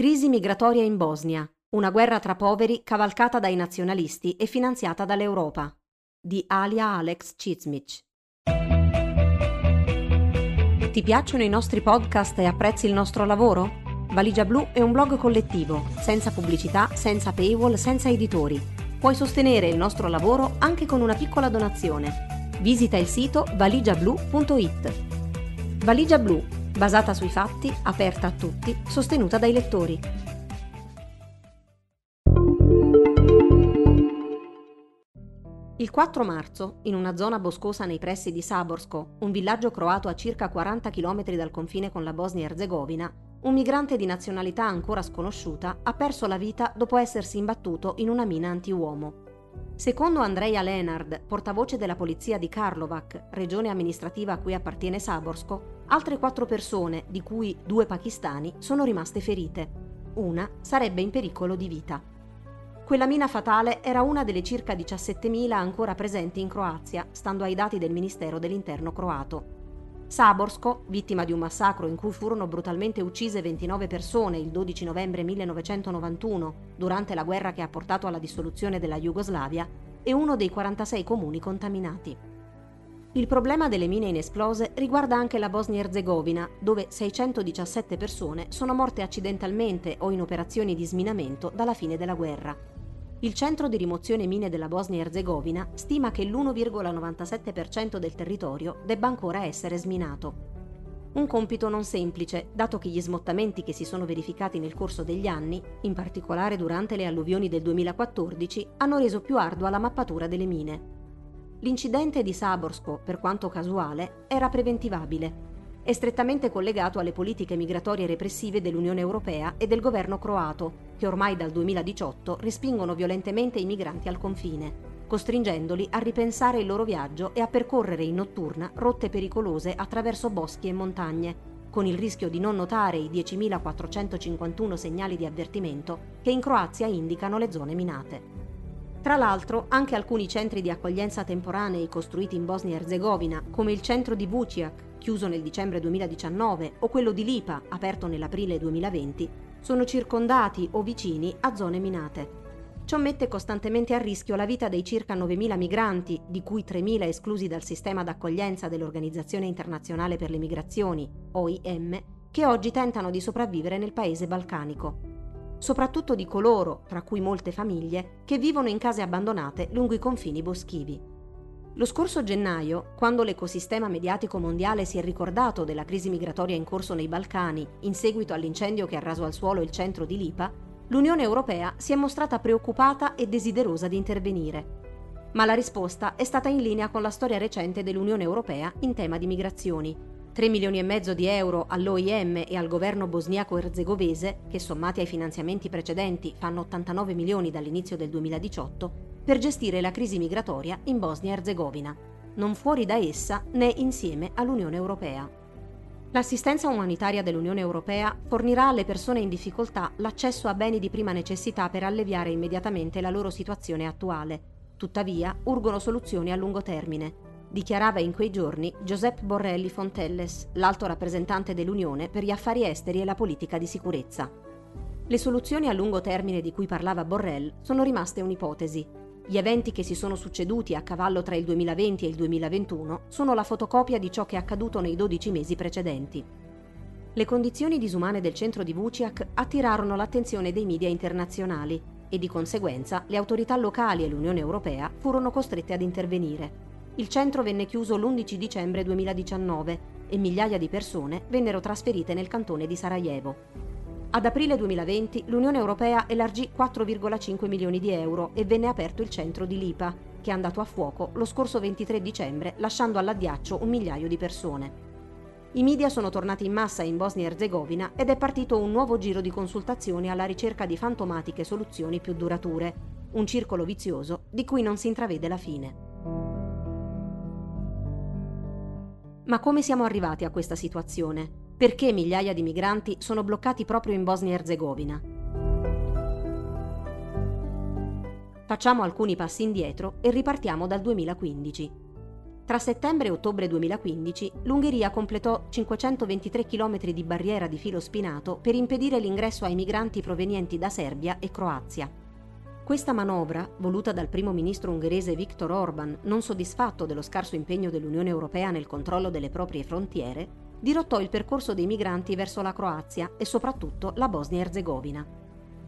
Crisi migratoria in Bosnia. Una guerra tra poveri cavalcata dai nazionalisti e finanziata dall'Europa. Di Alia Alex Cizmic. Ti piacciono i nostri podcast e apprezzi il nostro lavoro? Valigia Blu è un blog collettivo, senza pubblicità, senza paywall, senza editori. Puoi sostenere il nostro lavoro anche con una piccola donazione. Visita il sito valigiablu.it. Valigia Blu, basata sui fatti, aperta a tutti, sostenuta dai lettori. Il 4 marzo, in una zona boscosa nei pressi di Saborsko, un villaggio croato a circa 40 km dal confine con la Bosnia-Erzegovina, un migrante di nazionalità ancora sconosciuta ha perso la vita dopo essersi imbattuto in una mina antiuomo. Secondo Andrea Lenard, portavoce della polizia di Karlovac, regione amministrativa a cui appartiene Saborsko, altre quattro persone, di cui due pakistani, sono rimaste ferite. Una sarebbe in pericolo di vita. Quella mina fatale era una delle circa 17.000 ancora presenti in Croazia, stando ai dati del Ministero dell'Interno croato. Saborsko, vittima di un massacro in cui furono brutalmente uccise 29 persone il 12 novembre 1991, durante la guerra che ha portato alla dissoluzione della Jugoslavia, è uno dei 46 comuni contaminati. Il problema delle mine inesplose riguarda anche la Bosnia-Erzegovina, dove 617 persone sono morte accidentalmente o in operazioni di sminamento dalla fine della guerra. Il centro di rimozione mine della Bosnia-Herzegovina stima che l'1,97% del territorio debba ancora essere sminato. Un compito non semplice, dato che gli smottamenti che si sono verificati nel corso degli anni, in particolare durante le alluvioni del 2014, hanno reso più ardua la mappatura delle mine. L'incidente di Saborsko, per quanto casuale, era preventivabile è strettamente collegato alle politiche migratorie repressive dell'Unione Europea e del governo croato, che ormai dal 2018 respingono violentemente i migranti al confine, costringendoli a ripensare il loro viaggio e a percorrere in notturna rotte pericolose attraverso boschi e montagne, con il rischio di non notare i 10.451 segnali di avvertimento che in Croazia indicano le zone minate. Tra l'altro, anche alcuni centri di accoglienza temporanei costruiti in Bosnia-Herzegovina, come il centro di Vuciak, chiuso nel dicembre 2019, o quello di Lipa, aperto nell'aprile 2020, sono circondati o vicini a zone minate. Ciò mette costantemente a rischio la vita dei circa 9.000 migranti, di cui 3.000 esclusi dal sistema d'accoglienza dell'Organizzazione Internazionale per le Migrazioni, OIM, che oggi tentano di sopravvivere nel paese balcanico. Soprattutto di coloro, tra cui molte famiglie, che vivono in case abbandonate lungo i confini boschivi. Lo scorso gennaio, quando l'ecosistema mediatico mondiale si è ricordato della crisi migratoria in corso nei Balcani in seguito all'incendio che ha raso al suolo il centro di Lipa, l'Unione Europea si è mostrata preoccupata e desiderosa di intervenire. Ma la risposta è stata in linea con la storia recente dell'Unione Europea in tema di migrazioni. 3 milioni e mezzo di euro all'OIM e al governo bosniaco-erzegovese, che sommati ai finanziamenti precedenti fanno 89 milioni dall'inizio del 2018, per gestire la crisi migratoria in Bosnia-Herzegovina, non fuori da essa né insieme all'Unione Europea. L'assistenza umanitaria dell'Unione Europea fornirà alle persone in difficoltà l'accesso a beni di prima necessità per alleviare immediatamente la loro situazione attuale. Tuttavia, urgono soluzioni a lungo termine, dichiarava in quei giorni Giuseppe Borrelli Fontelles, l'alto rappresentante dell'Unione per gli affari esteri e la politica di sicurezza. Le soluzioni a lungo termine di cui parlava Borrell sono rimaste un'ipotesi, gli eventi che si sono succeduti a cavallo tra il 2020 e il 2021 sono la fotocopia di ciò che è accaduto nei 12 mesi precedenti. Le condizioni disumane del centro di Vuciak attirarono l'attenzione dei media internazionali e di conseguenza le autorità locali e l'Unione Europea furono costrette ad intervenire. Il centro venne chiuso l'11 dicembre 2019 e migliaia di persone vennero trasferite nel cantone di Sarajevo. Ad aprile 2020 l'Unione Europea elargì 4,5 milioni di euro e venne aperto il centro di Lipa, che è andato a fuoco lo scorso 23 dicembre lasciando all'addiaccio un migliaio di persone. I media sono tornati in massa in Bosnia e Erzegovina ed è partito un nuovo giro di consultazioni alla ricerca di fantomatiche soluzioni più durature, un circolo vizioso di cui non si intravede la fine. Ma come siamo arrivati a questa situazione? Perché migliaia di migranti sono bloccati proprio in Bosnia-Herzegovina? Facciamo alcuni passi indietro e ripartiamo dal 2015. Tra settembre e ottobre 2015 l'Ungheria completò 523 km di barriera di filo spinato per impedire l'ingresso ai migranti provenienti da Serbia e Croazia. Questa manovra, voluta dal primo ministro ungherese Viktor Orban, non soddisfatto dello scarso impegno dell'Unione Europea nel controllo delle proprie frontiere, dirottò il percorso dei migranti verso la Croazia e soprattutto la Bosnia-Erzegovina.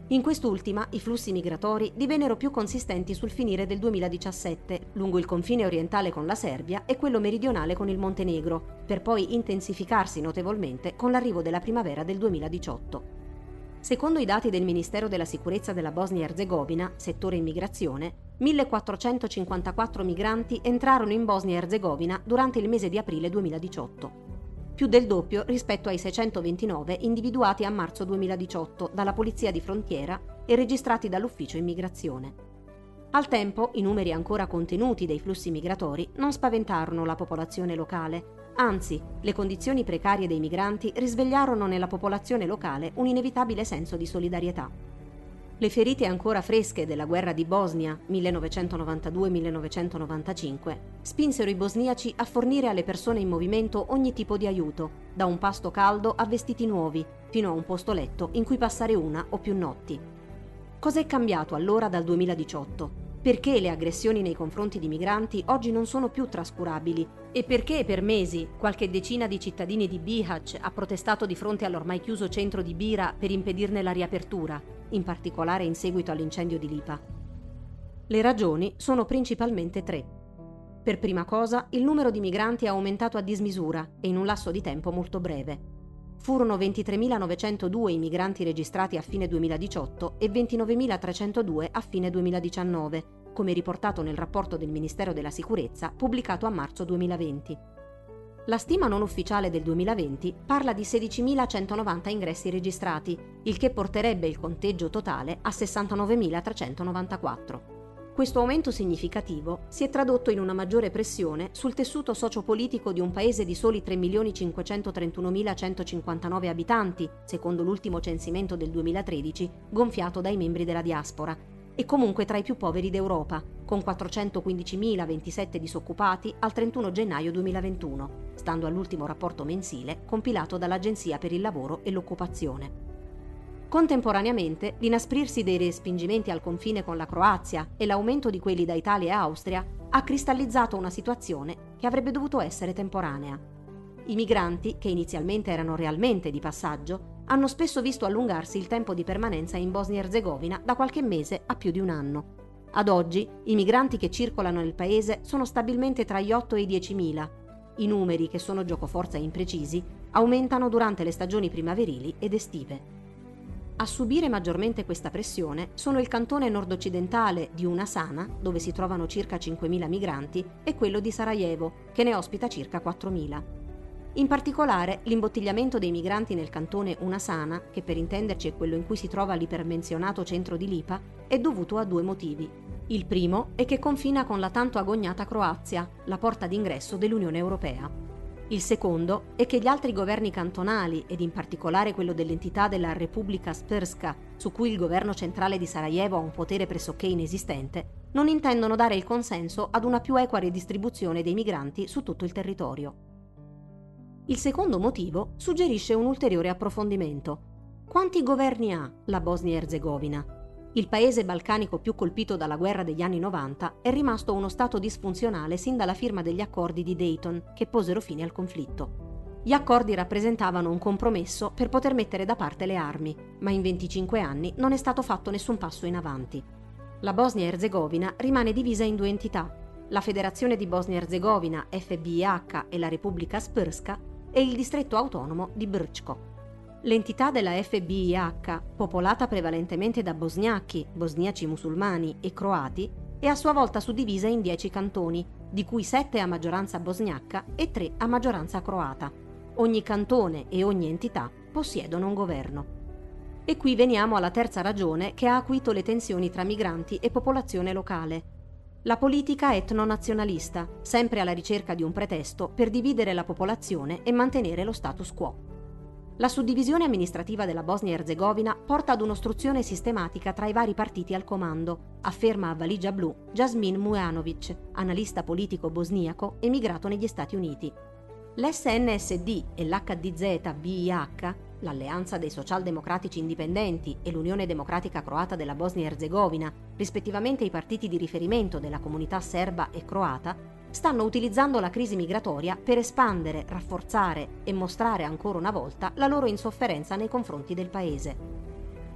In quest'ultima i flussi migratori divennero più consistenti sul finire del 2017, lungo il confine orientale con la Serbia e quello meridionale con il Montenegro, per poi intensificarsi notevolmente con l'arrivo della primavera del 2018. Secondo i dati del Ministero della Sicurezza della Bosnia-Erzegovina, settore immigrazione, 1454 migranti entrarono in Bosnia-Erzegovina durante il mese di aprile 2018 più del doppio rispetto ai 629 individuati a marzo 2018 dalla Polizia di Frontiera e registrati dall'Ufficio Immigrazione. Al tempo, i numeri ancora contenuti dei flussi migratori non spaventarono la popolazione locale, anzi, le condizioni precarie dei migranti risvegliarono nella popolazione locale un inevitabile senso di solidarietà. Le ferite ancora fresche della guerra di Bosnia 1992-1995 spinsero i bosniaci a fornire alle persone in movimento ogni tipo di aiuto, da un pasto caldo a vestiti nuovi, fino a un posto letto in cui passare una o più notti. Cos'è cambiato allora dal 2018? Perché le aggressioni nei confronti di migranti oggi non sono più trascurabili? E perché per mesi qualche decina di cittadini di Bihać ha protestato di fronte all'ormai chiuso centro di Bira per impedirne la riapertura? in particolare in seguito all'incendio di Lipa. Le ragioni sono principalmente tre. Per prima cosa, il numero di migranti è aumentato a dismisura e in un lasso di tempo molto breve. Furono 23.902 i migranti registrati a fine 2018 e 29.302 a fine 2019, come riportato nel rapporto del Ministero della Sicurezza pubblicato a marzo 2020. La stima non ufficiale del 2020 parla di 16.190 ingressi registrati, il che porterebbe il conteggio totale a 69.394. Questo aumento significativo si è tradotto in una maggiore pressione sul tessuto sociopolitico di un paese di soli 3.531.159 abitanti, secondo l'ultimo censimento del 2013, gonfiato dai membri della diaspora, e comunque tra i più poveri d'Europa, con 415.027 disoccupati al 31 gennaio 2021, stando all'ultimo rapporto mensile compilato dall'Agenzia per il Lavoro e l'Occupazione. Contemporaneamente, l'inasprirsi dei respingimenti al confine con la Croazia e l'aumento di quelli da Italia e Austria ha cristallizzato una situazione che avrebbe dovuto essere temporanea. I migranti, che inizialmente erano realmente di passaggio, hanno spesso visto allungarsi il tempo di permanenza in Bosnia-Herzegovina da qualche mese a più di un anno. Ad oggi i migranti che circolano nel paese sono stabilmente tra gli 8 e i 10.000. I numeri, che sono giocoforza imprecisi, aumentano durante le stagioni primaverili ed estive. A subire maggiormente questa pressione sono il cantone nord-occidentale di Una Sana, dove si trovano circa 5.000 migranti, e quello di Sarajevo, che ne ospita circa 4.000. In particolare, l'imbottigliamento dei migranti nel cantone Unasana, che per intenderci è quello in cui si trova l'ipermenzionato centro di Lipa, è dovuto a due motivi. Il primo è che confina con la tanto agognata Croazia, la porta d'ingresso dell'Unione Europea. Il secondo è che gli altri governi cantonali, ed in particolare quello dell'entità della Repubblica Sprska, su cui il governo centrale di Sarajevo ha un potere pressoché inesistente, non intendono dare il consenso ad una più equa redistribuzione dei migranti su tutto il territorio. Il secondo motivo suggerisce un ulteriore approfondimento. Quanti governi ha la Bosnia-Erzegovina? Il paese balcanico più colpito dalla guerra degli anni 90 è rimasto uno stato disfunzionale sin dalla firma degli accordi di Dayton che posero fine al conflitto. Gli accordi rappresentavano un compromesso per poter mettere da parte le armi, ma in 25 anni non è stato fatto nessun passo in avanti. La Bosnia-Erzegovina rimane divisa in due entità, la Federazione di Bosnia-Erzegovina, FBIH e la Repubblica Sprska e il distretto autonomo di Brčko. L'entità della FBIH, popolata prevalentemente da bosniachi, bosniaci musulmani e croati, è a sua volta suddivisa in dieci cantoni, di cui sette a maggioranza bosniacca e tre a maggioranza croata. Ogni cantone e ogni entità possiedono un governo. E qui veniamo alla terza ragione che ha acuito le tensioni tra migranti e popolazione locale, la politica etno-nazionalista, sempre alla ricerca di un pretesto per dividere la popolazione e mantenere lo status quo. La suddivisione amministrativa della Bosnia-Herzegovina porta ad un'ostruzione sistematica tra i vari partiti al comando, afferma a Valigia Blu Jasmin Mujanovic, analista politico bosniaco emigrato negli Stati Uniti. L'SNSD e l'HDZ-BIH, l'Alleanza dei Socialdemocratici Indipendenti e l'Unione Democratica Croata della Bosnia-Herzegovina, rispettivamente i partiti di riferimento della comunità serba e croata, stanno utilizzando la crisi migratoria per espandere, rafforzare e mostrare ancora una volta la loro insofferenza nei confronti del paese.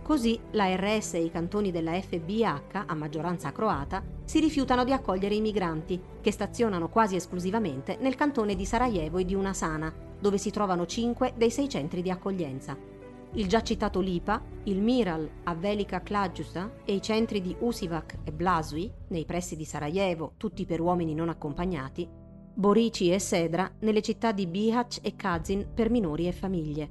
Così la RS e i cantoni della FBH, a maggioranza croata, si rifiutano di accogliere i migranti, che stazionano quasi esclusivamente nel cantone di Sarajevo e di Unasana, dove si trovano cinque dei sei centri di accoglienza il già citato Lipa, il Miral a Velika Klađusa e i centri di Usivac e Blasui, nei pressi di Sarajevo, tutti per uomini non accompagnati, Borici e Sedra nelle città di Bihać e Kazin per minori e famiglie.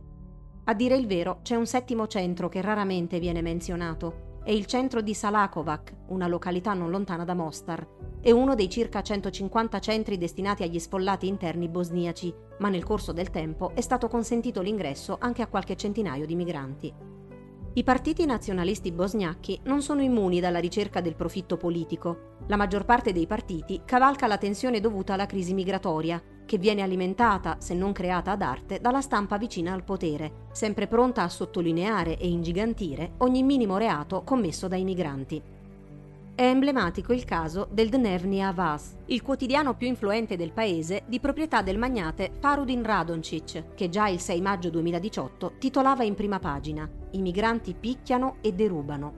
A dire il vero, c'è un settimo centro che raramente viene menzionato, è il centro di Salakovac, una località non lontana da Mostar, è uno dei circa 150 centri destinati agli sfollati interni bosniaci, ma nel corso del tempo è stato consentito l'ingresso anche a qualche centinaio di migranti. I partiti nazionalisti bosgnacchi non sono immuni dalla ricerca del profitto politico. La maggior parte dei partiti cavalca la tensione dovuta alla crisi migratoria, che viene alimentata, se non creata ad arte, dalla stampa vicina al potere, sempre pronta a sottolineare e ingigantire ogni minimo reato commesso dai migranti. È emblematico il caso del Dnevni Avaz, il quotidiano più influente del paese di proprietà del magnate Farudin Radoncic, che già il 6 maggio 2018 titolava in prima pagina I migranti picchiano e derubano.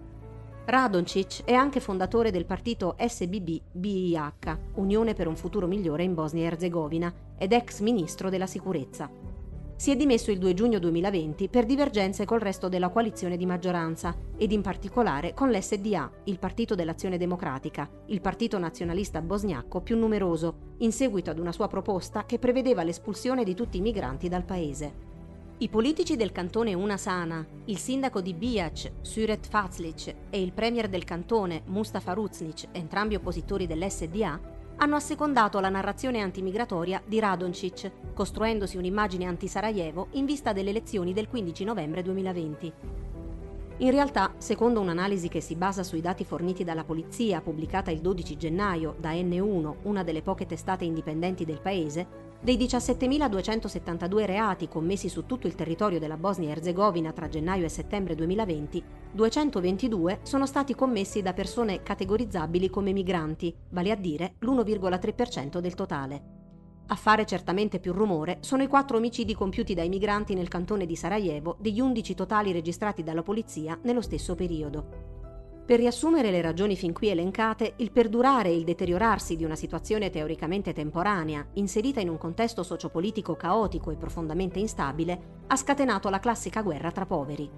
Radoncic è anche fondatore del partito SBB-BIH, Unione per un futuro migliore in Bosnia e Erzegovina, ed ex ministro della sicurezza. Si è dimesso il 2 giugno 2020 per divergenze col resto della coalizione di maggioranza ed in particolare con l'SDA, il Partito dell'Azione Democratica, il partito nazionalista bosniacco più numeroso, in seguito ad una sua proposta che prevedeva l'espulsione di tutti i migranti dal paese. I politici del cantone Una Sana, il sindaco di Bijac, Suret Fazlic, e il premier del cantone, Mustafa Ruznic, entrambi oppositori dell'SDA, hanno assecondato la narrazione antimigratoria di Radoncic, costruendosi un'immagine anti-Sarajevo in vista delle elezioni del 15 novembre 2020. In realtà, secondo un'analisi che si basa sui dati forniti dalla polizia, pubblicata il 12 gennaio da N1, una delle poche testate indipendenti del paese, dei 17.272 reati commessi su tutto il territorio della Bosnia-Herzegovina tra gennaio e settembre 2020, 222 sono stati commessi da persone categorizzabili come migranti, vale a dire l'1,3% del totale. A fare certamente più rumore sono i quattro omicidi compiuti dai migranti nel cantone di Sarajevo degli 11 totali registrati dalla polizia nello stesso periodo. Per riassumere le ragioni fin qui elencate, il perdurare e il deteriorarsi di una situazione teoricamente temporanea, inserita in un contesto sociopolitico caotico e profondamente instabile, ha scatenato la classica guerra tra poveri.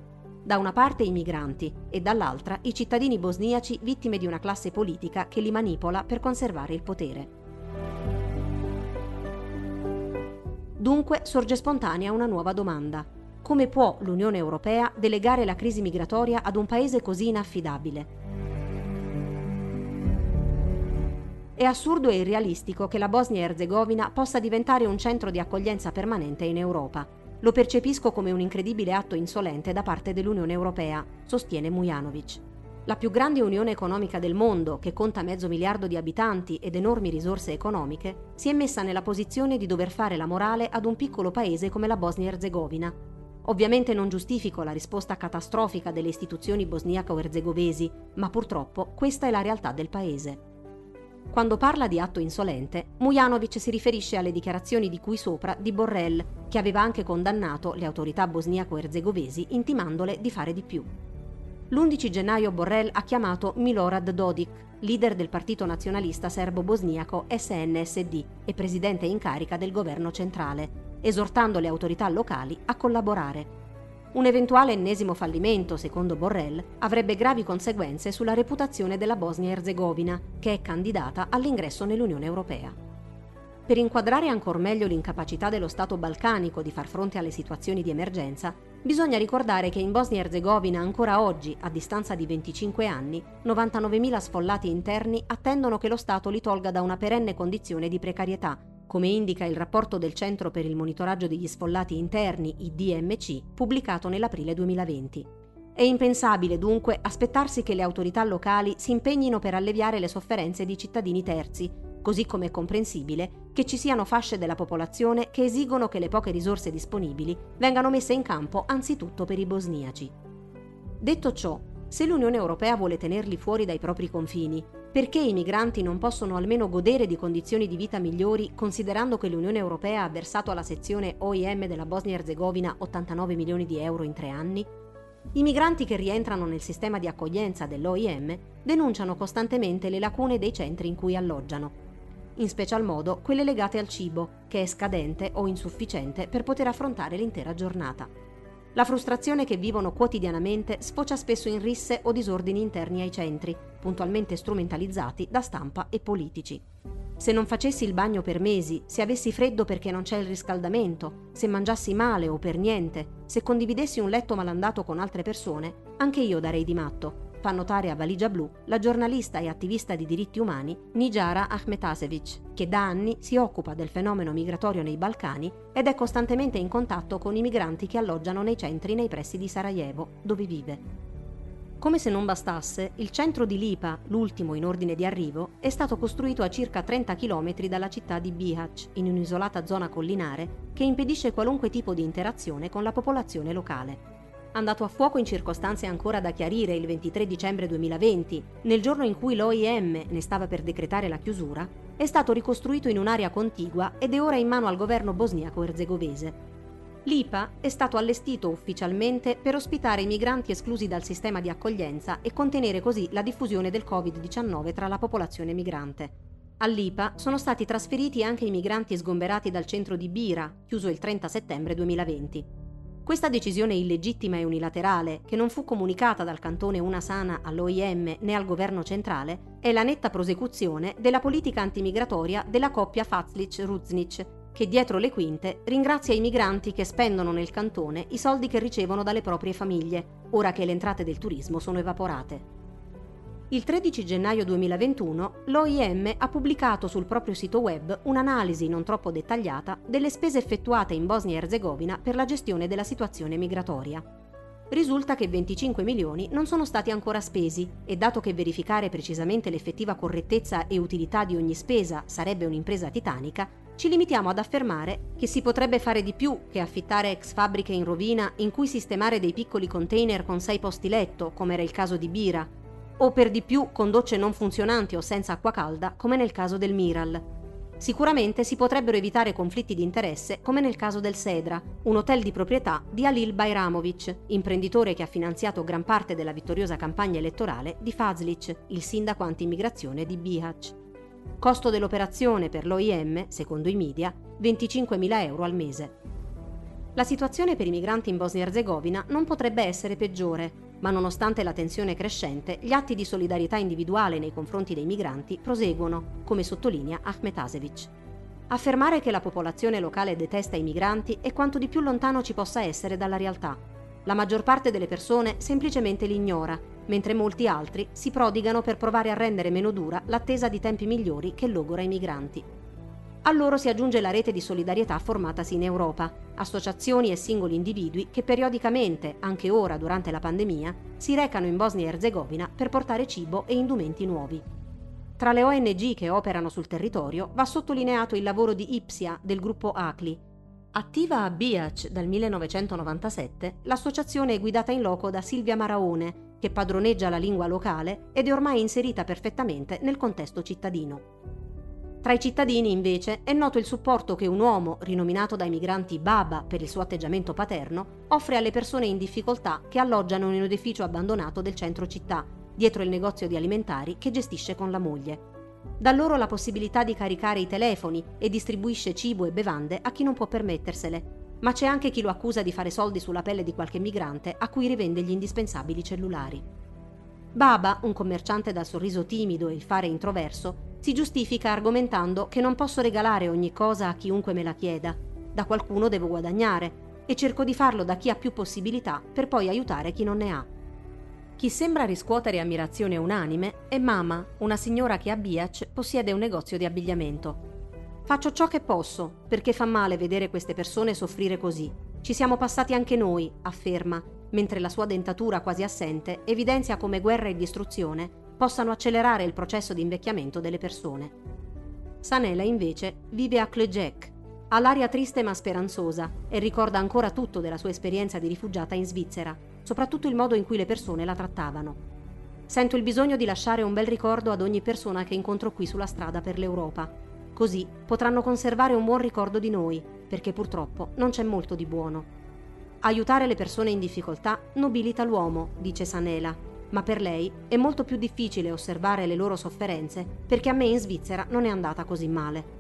Da una parte i migranti e dall'altra i cittadini bosniaci vittime di una classe politica che li manipola per conservare il potere. Dunque sorge spontanea una nuova domanda. Come può l'Unione Europea delegare la crisi migratoria ad un paese così inaffidabile? È assurdo e irrealistico che la Bosnia Erzegovina possa diventare un centro di accoglienza permanente in Europa. Lo percepisco come un incredibile atto insolente da parte dell'Unione Europea, sostiene Mujanovic. La più grande unione economica del mondo, che conta mezzo miliardo di abitanti ed enormi risorse economiche, si è messa nella posizione di dover fare la morale ad un piccolo paese come la Bosnia e Erzegovina, Ovviamente non giustifico la risposta catastrofica delle istituzioni bosniaco-erzegovesi, ma purtroppo questa è la realtà del paese. Quando parla di atto insolente, Mujanovic si riferisce alle dichiarazioni di cui sopra di Borrell, che aveva anche condannato le autorità bosniaco-erzegovesi intimandole di fare di più. L'11 gennaio Borrell ha chiamato Milorad Dodik, leader del partito nazionalista serbo-bosniaco SNSD e presidente in carica del governo centrale, esortando le autorità locali a collaborare. Un eventuale ennesimo fallimento, secondo Borrell, avrebbe gravi conseguenze sulla reputazione della Bosnia-Herzegovina, che è candidata all'ingresso nell'Unione Europea. Per inquadrare ancora meglio l'incapacità dello Stato balcanico di far fronte alle situazioni di emergenza, bisogna ricordare che in Bosnia-Herzegovina ancora oggi, a distanza di 25 anni, 99.000 sfollati interni attendono che lo Stato li tolga da una perenne condizione di precarietà come indica il rapporto del Centro per il monitoraggio degli sfollati interni, il DMC, pubblicato nell'aprile 2020. È impensabile dunque aspettarsi che le autorità locali si impegnino per alleviare le sofferenze di cittadini terzi, così come è comprensibile che ci siano fasce della popolazione che esigono che le poche risorse disponibili vengano messe in campo anzitutto per i bosniaci. Detto ciò, se l'Unione Europea vuole tenerli fuori dai propri confini, perché i migranti non possono almeno godere di condizioni di vita migliori considerando che l'Unione Europea ha versato alla sezione OIM della Bosnia-Herzegovina 89 milioni di euro in tre anni? I migranti che rientrano nel sistema di accoglienza dell'OIM denunciano costantemente le lacune dei centri in cui alloggiano in special modo quelle legate al cibo, che è scadente o insufficiente per poter affrontare l'intera giornata. La frustrazione che vivono quotidianamente sfocia spesso in risse o disordini interni ai centri, puntualmente strumentalizzati da stampa e politici. Se non facessi il bagno per mesi, se avessi freddo perché non c'è il riscaldamento, se mangiassi male o per niente, se condividessi un letto malandato con altre persone, anche io darei di matto, fa notare a Valigia Blu la giornalista e attivista di diritti umani Nijara Ahmetasevic, che da anni si occupa del fenomeno migratorio nei Balcani ed è costantemente in contatto con i migranti che alloggiano nei centri nei pressi di Sarajevo, dove vive. Come se non bastasse, il centro di Lipa, l'ultimo in ordine di arrivo, è stato costruito a circa 30 km dalla città di Bihać, in un'isolata zona collinare che impedisce qualunque tipo di interazione con la popolazione locale andato a fuoco in circostanze ancora da chiarire il 23 dicembre 2020, nel giorno in cui l'OIM ne stava per decretare la chiusura, è stato ricostruito in un'area contigua ed è ora in mano al governo bosniaco-erzegovese. L'IPA è stato allestito ufficialmente per ospitare i migranti esclusi dal sistema di accoglienza e contenere così la diffusione del Covid-19 tra la popolazione migrante. All'IPA sono stati trasferiti anche i migranti sgomberati dal centro di Bira, chiuso il 30 settembre 2020. Questa decisione illegittima e unilaterale, che non fu comunicata dal cantone Una Sana all'OIM né al governo centrale, è la netta prosecuzione della politica antimigratoria della coppia Fazlic-Ruznic, che dietro le quinte ringrazia i migranti che spendono nel cantone i soldi che ricevono dalle proprie famiglie, ora che le entrate del turismo sono evaporate. Il 13 gennaio 2021 l'OIM ha pubblicato sul proprio sito web un'analisi non troppo dettagliata delle spese effettuate in Bosnia e Erzegovina per la gestione della situazione migratoria. Risulta che 25 milioni non sono stati ancora spesi e dato che verificare precisamente l'effettiva correttezza e utilità di ogni spesa sarebbe un'impresa titanica, ci limitiamo ad affermare che si potrebbe fare di più che affittare ex fabbriche in rovina in cui sistemare dei piccoli container con sei posti letto, come era il caso di Bira, o per di più con docce non funzionanti o senza acqua calda, come nel caso del Miral. Sicuramente si potrebbero evitare conflitti di interesse, come nel caso del Sedra, un hotel di proprietà di Alil Bajramovic, imprenditore che ha finanziato gran parte della vittoriosa campagna elettorale di Fazlic, il sindaco anti-immigrazione di Bihać. Costo dell'operazione per l'OIM, secondo i media, 25.000 euro al mese. La situazione per i migranti in Bosnia-Herzegovina non potrebbe essere peggiore, ma nonostante la tensione crescente, gli atti di solidarietà individuale nei confronti dei migranti proseguono, come sottolinea Ahmetasevic. Affermare che la popolazione locale detesta i migranti è quanto di più lontano ci possa essere dalla realtà. La maggior parte delle persone semplicemente li ignora, mentre molti altri si prodigano per provare a rendere meno dura l'attesa di tempi migliori che logora i migranti. A loro si aggiunge la rete di solidarietà formatasi in Europa, associazioni e singoli individui che periodicamente, anche ora durante la pandemia, si recano in Bosnia e Erzegovina per portare cibo e indumenti nuovi. Tra le ONG che operano sul territorio va sottolineato il lavoro di Ipsia del gruppo ACLI. Attiva a Biac dal 1997, l'associazione è guidata in loco da Silvia Maraone, che padroneggia la lingua locale ed è ormai inserita perfettamente nel contesto cittadino. Tra i cittadini, invece, è noto il supporto che un uomo, rinominato dai migranti Baba per il suo atteggiamento paterno, offre alle persone in difficoltà che alloggiano in un edificio abbandonato del centro città, dietro il negozio di alimentari che gestisce con la moglie. Dà loro la possibilità di caricare i telefoni e distribuisce cibo e bevande a chi non può permettersele. Ma c'è anche chi lo accusa di fare soldi sulla pelle di qualche migrante a cui rivende gli indispensabili cellulari. Baba, un commerciante dal sorriso timido e il fare introverso, si giustifica argomentando che non posso regalare ogni cosa a chiunque me la chieda. Da qualcuno devo guadagnare e cerco di farlo da chi ha più possibilità per poi aiutare chi non ne ha. Chi sembra riscuotere ammirazione unanime è Mama, una signora che a Biac possiede un negozio di abbigliamento. Faccio ciò che posso, perché fa male vedere queste persone soffrire così. Ci siamo passati anche noi, afferma, mentre la sua dentatura quasi assente evidenzia come guerra e distruzione possano accelerare il processo di invecchiamento delle persone. Sanela invece vive a Clejec, ha l'aria triste ma speranzosa e ricorda ancora tutto della sua esperienza di rifugiata in Svizzera, soprattutto il modo in cui le persone la trattavano. Sento il bisogno di lasciare un bel ricordo ad ogni persona che incontro qui sulla strada per l'Europa. Così potranno conservare un buon ricordo di noi, perché purtroppo non c'è molto di buono. Aiutare le persone in difficoltà nobilita l'uomo, dice Sanela, ma per lei è molto più difficile osservare le loro sofferenze perché a me in Svizzera non è andata così male.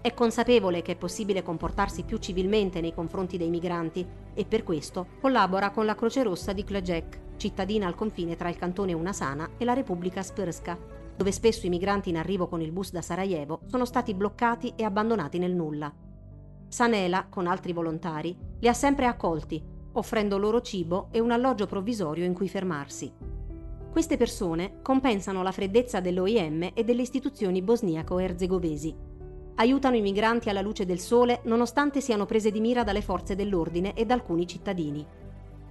È consapevole che è possibile comportarsi più civilmente nei confronti dei migranti e per questo collabora con la Croce Rossa di Klejek cittadina al confine tra il cantone Unasana e la Repubblica Spirska, dove spesso i migranti in arrivo con il bus da Sarajevo sono stati bloccati e abbandonati nel nulla. Sanela, con altri volontari, li ha sempre accolti, offrendo loro cibo e un alloggio provvisorio in cui fermarsi. Queste persone compensano la freddezza dell'OIM e delle istituzioni bosniaco-erzegovesi. Aiutano i migranti alla luce del sole nonostante siano prese di mira dalle forze dell'ordine e da alcuni cittadini.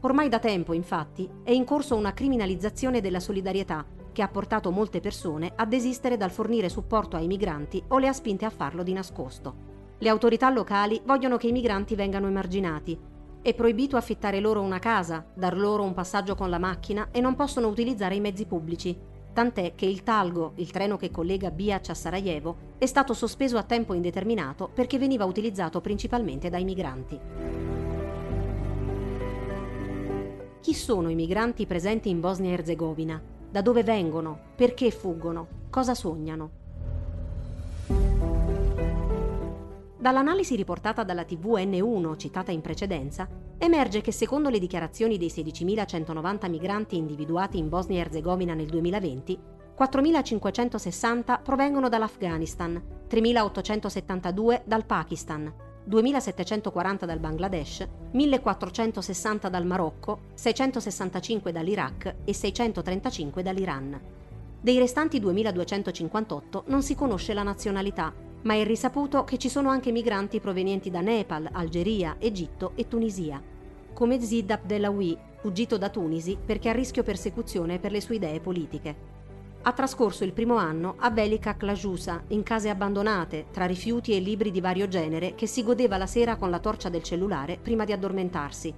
Ormai da tempo, infatti, è in corso una criminalizzazione della solidarietà che ha portato molte persone a desistere dal fornire supporto ai migranti o le ha spinte a farlo di nascosto. Le autorità locali vogliono che i migranti vengano emarginati. È proibito affittare loro una casa, dar loro un passaggio con la macchina e non possono utilizzare i mezzi pubblici. Tant'è che il Talgo, il treno che collega Biac a Sarajevo, è stato sospeso a tempo indeterminato perché veniva utilizzato principalmente dai migranti. Chi sono i migranti presenti in Bosnia e Erzegovina? Da dove vengono? Perché fuggono? Cosa sognano? Dall'analisi riportata dalla TV N1 citata in precedenza, emerge che secondo le dichiarazioni dei 16.190 migranti individuati in Bosnia e Erzegovina nel 2020, 4.560 provengono dall'Afghanistan, 3.872 dal Pakistan, 2740 dal Bangladesh, 1460 dal Marocco, 665 dall'Iraq e 635 dall'Iran. Dei restanti 2258 non si conosce la nazionalità, ma è risaputo che ci sono anche migranti provenienti da Nepal, Algeria, Egitto e Tunisia, come Zid Abdelawi, fuggito da Tunisi perché a rischio persecuzione per le sue idee politiche ha trascorso il primo anno a Velika Klajusa, in case abbandonate, tra rifiuti e libri di vario genere, che si godeva la sera con la torcia del cellulare prima di addormentarsi.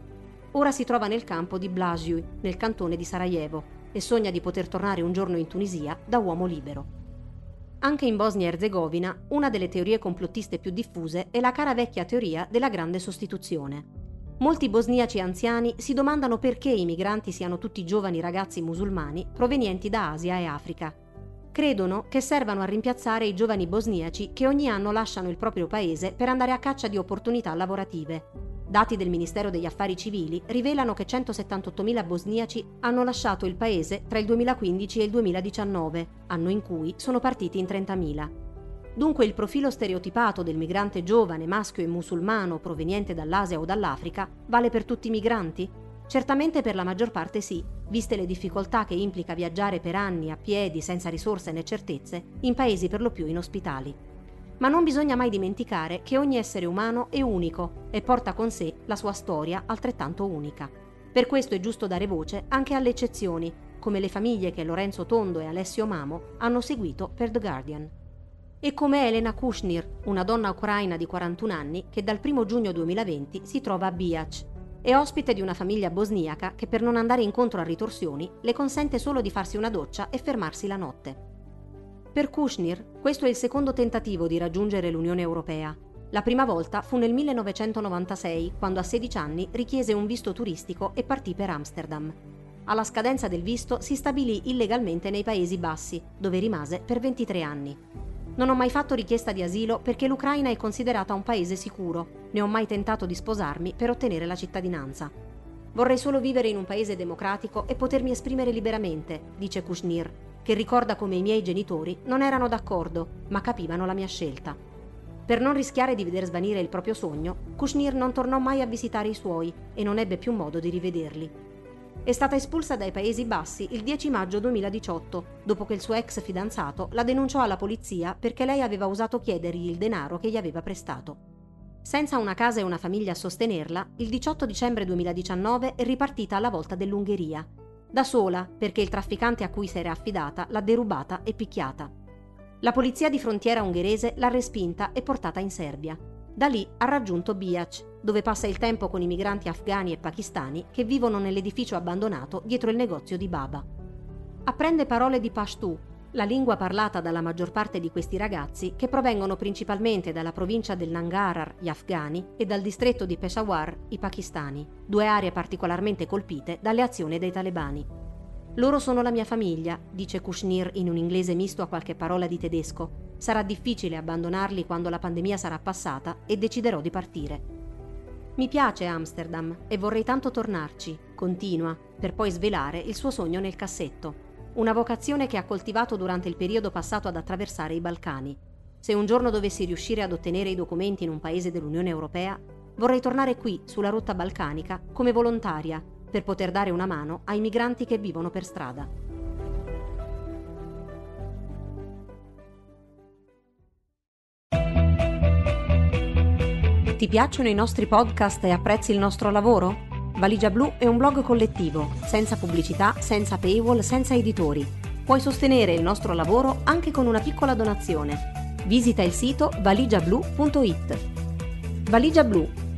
Ora si trova nel campo di Blasiu, nel cantone di Sarajevo, e sogna di poter tornare un giorno in Tunisia da uomo libero. Anche in Bosnia e Erzegovina, una delle teorie complottiste più diffuse è la cara vecchia teoria della grande sostituzione. Molti bosniaci anziani si domandano perché i migranti siano tutti giovani ragazzi musulmani provenienti da Asia e Africa. Credono che servano a rimpiazzare i giovani bosniaci che ogni anno lasciano il proprio paese per andare a caccia di opportunità lavorative. Dati del Ministero degli Affari Civili rivelano che 178.000 bosniaci hanno lasciato il paese tra il 2015 e il 2019, anno in cui sono partiti in 30.000. Dunque il profilo stereotipato del migrante giovane, maschio e musulmano proveniente dall'Asia o dall'Africa vale per tutti i migranti? Certamente per la maggior parte sì, viste le difficoltà che implica viaggiare per anni a piedi senza risorse né certezze in paesi per lo più inospitali. Ma non bisogna mai dimenticare che ogni essere umano è unico e porta con sé la sua storia altrettanto unica. Per questo è giusto dare voce anche alle eccezioni, come le famiglie che Lorenzo Tondo e Alessio Mamo hanno seguito per The Guardian e come Elena Kushnir, una donna ucraina di 41 anni che dal 1 giugno 2020 si trova a Biac. È ospite di una famiglia bosniaca che per non andare incontro a ritorsioni le consente solo di farsi una doccia e fermarsi la notte. Per Kushnir questo è il secondo tentativo di raggiungere l'Unione Europea. La prima volta fu nel 1996, quando a 16 anni richiese un visto turistico e partì per Amsterdam. Alla scadenza del visto si stabilì illegalmente nei Paesi Bassi, dove rimase per 23 anni. Non ho mai fatto richiesta di asilo perché l'Ucraina è considerata un paese sicuro. Ne ho mai tentato di sposarmi per ottenere la cittadinanza. Vorrei solo vivere in un paese democratico e potermi esprimere liberamente, dice Kushnir, che ricorda come i miei genitori non erano d'accordo, ma capivano la mia scelta. Per non rischiare di veder svanire il proprio sogno, Kushnir non tornò mai a visitare i suoi e non ebbe più modo di rivederli. È stata espulsa dai Paesi Bassi il 10 maggio 2018, dopo che il suo ex fidanzato la denunciò alla polizia perché lei aveva osato chiedergli il denaro che gli aveva prestato. Senza una casa e una famiglia a sostenerla, il 18 dicembre 2019 è ripartita alla volta dell'Ungheria. Da sola, perché il trafficante a cui si era affidata l'ha derubata e picchiata. La polizia di frontiera ungherese l'ha respinta e portata in Serbia. Da lì ha raggiunto Biac, dove passa il tempo con i migranti afghani e pakistani che vivono nell'edificio abbandonato dietro il negozio di Baba. Apprende parole di Pashtu, la lingua parlata dalla maggior parte di questi ragazzi, che provengono principalmente dalla provincia del Nangarhar, gli afghani, e dal distretto di Peshawar, i pakistani, due aree particolarmente colpite dalle azioni dei talebani. Loro sono la mia famiglia, dice Kushnir in un inglese misto a qualche parola di tedesco. Sarà difficile abbandonarli quando la pandemia sarà passata e deciderò di partire. Mi piace Amsterdam e vorrei tanto tornarci, continua, per poi svelare il suo sogno nel cassetto una vocazione che ha coltivato durante il periodo passato ad attraversare i Balcani. Se un giorno dovessi riuscire ad ottenere i documenti in un paese dell'Unione Europea, vorrei tornare qui, sulla rotta balcanica, come volontaria, per poter dare una mano ai migranti che vivono per strada. Ti piacciono i nostri podcast e apprezzi il nostro lavoro? Valigia Blu è un blog collettivo, senza pubblicità, senza paywall, senza editori. Puoi sostenere il nostro lavoro anche con una piccola donazione. Visita il sito valigiablu.it. Valigia Blu,